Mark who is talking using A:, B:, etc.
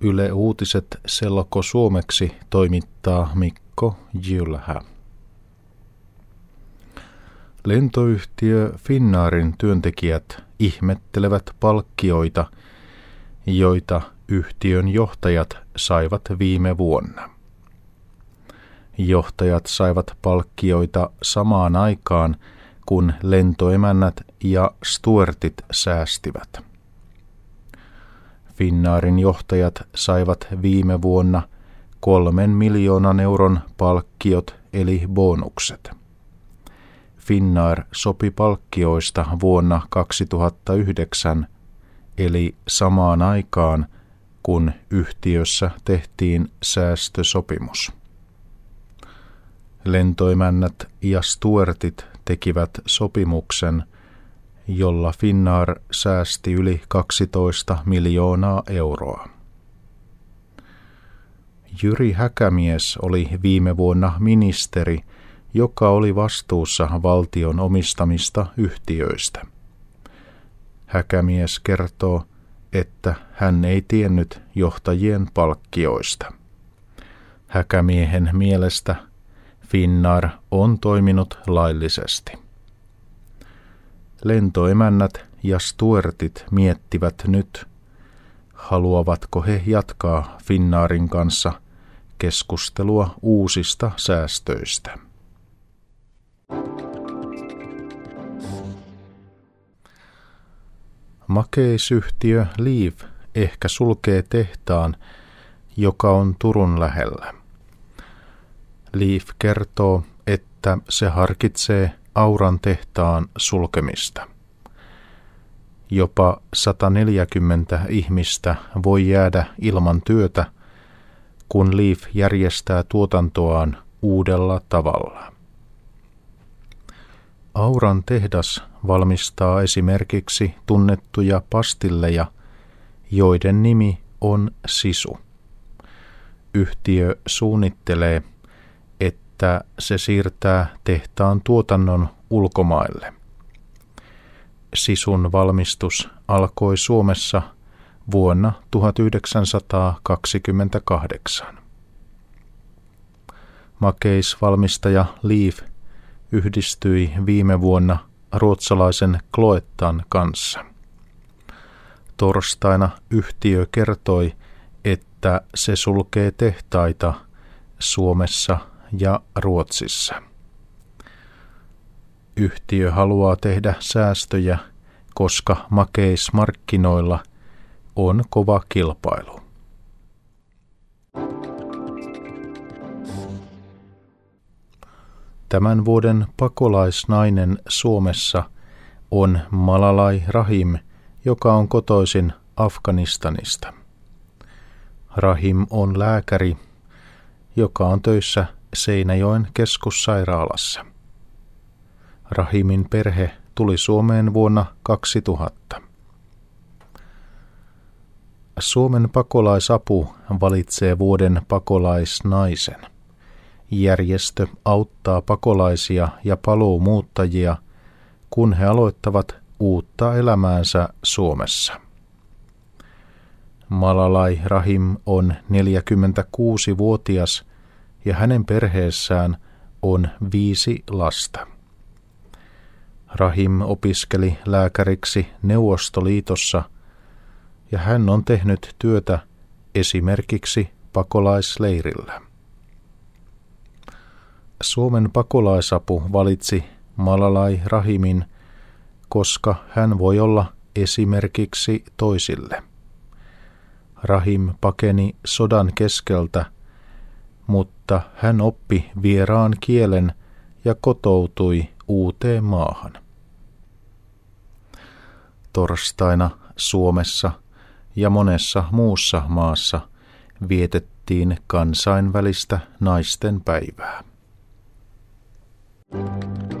A: Yle Uutiset Selko suomeksi toimittaa Mikko Jylhä. Lentoyhtiö Finnaarin työntekijät ihmettelevät palkkioita, joita yhtiön johtajat saivat viime vuonna. Johtajat saivat palkkioita samaan aikaan, kun lentoemännät ja stuartit säästivät. Finnaarin johtajat saivat viime vuonna kolmen miljoonan euron palkkiot eli bonukset. Finnair sopi palkkioista vuonna 2009 eli samaan aikaan, kun yhtiössä tehtiin säästösopimus. Lentoimännät ja stuartit tekivät sopimuksen, jolla Finnair säästi yli 12 miljoonaa euroa. Jyri Häkämies oli viime vuonna ministeri, joka oli vastuussa valtion omistamista yhtiöistä. Häkämies kertoo, että hän ei tiennyt johtajien palkkioista. Häkämiehen mielestä Finnar on toiminut laillisesti. Lentoemännät ja stuartit miettivät nyt, haluavatko he jatkaa Finnaarin kanssa keskustelua uusista säästöistä. Makeisyhtiö Leaf ehkä sulkee tehtaan, joka on Turun lähellä. Leaf kertoo, että se harkitsee Auran tehtaan sulkemista. Jopa 140 ihmistä voi jäädä ilman työtä, kun Leaf järjestää tuotantoaan uudella tavalla. Auran tehdas valmistaa esimerkiksi tunnettuja pastilleja, joiden nimi on Sisu. Yhtiö suunnittelee, että se siirtää tehtaan tuotannon ulkomaille. Sisun valmistus alkoi Suomessa vuonna 1928. Makeisvalmistaja Leaf yhdistyi viime vuonna ruotsalaisen Kloettan kanssa. Torstaina yhtiö kertoi, että se sulkee tehtaita Suomessa ja Ruotsissa. Yhtiö haluaa tehdä säästöjä, koska makeismarkkinoilla on kova kilpailu. Tämän vuoden pakolaisnainen Suomessa on Malalai Rahim, joka on kotoisin Afganistanista. Rahim on lääkäri, joka on töissä Seinäjoen keskussairaalassa. Rahimin perhe tuli Suomeen vuonna 2000. Suomen pakolaisapu valitsee vuoden pakolaisnaisen – Järjestö auttaa pakolaisia ja paluumuuttajia, kun he aloittavat uutta elämäänsä Suomessa. Malalai Rahim on 46-vuotias ja hänen perheessään on viisi lasta. Rahim opiskeli lääkäriksi Neuvostoliitossa ja hän on tehnyt työtä esimerkiksi pakolaisleirillä. Suomen pakolaisapu valitsi Malalai Rahimin, koska hän voi olla esimerkiksi toisille. Rahim pakeni sodan keskeltä, mutta hän oppi vieraan kielen ja kotoutui uuteen maahan. Torstaina Suomessa ja monessa muussa maassa vietettiin kansainvälistä naisten päivää. Thank you.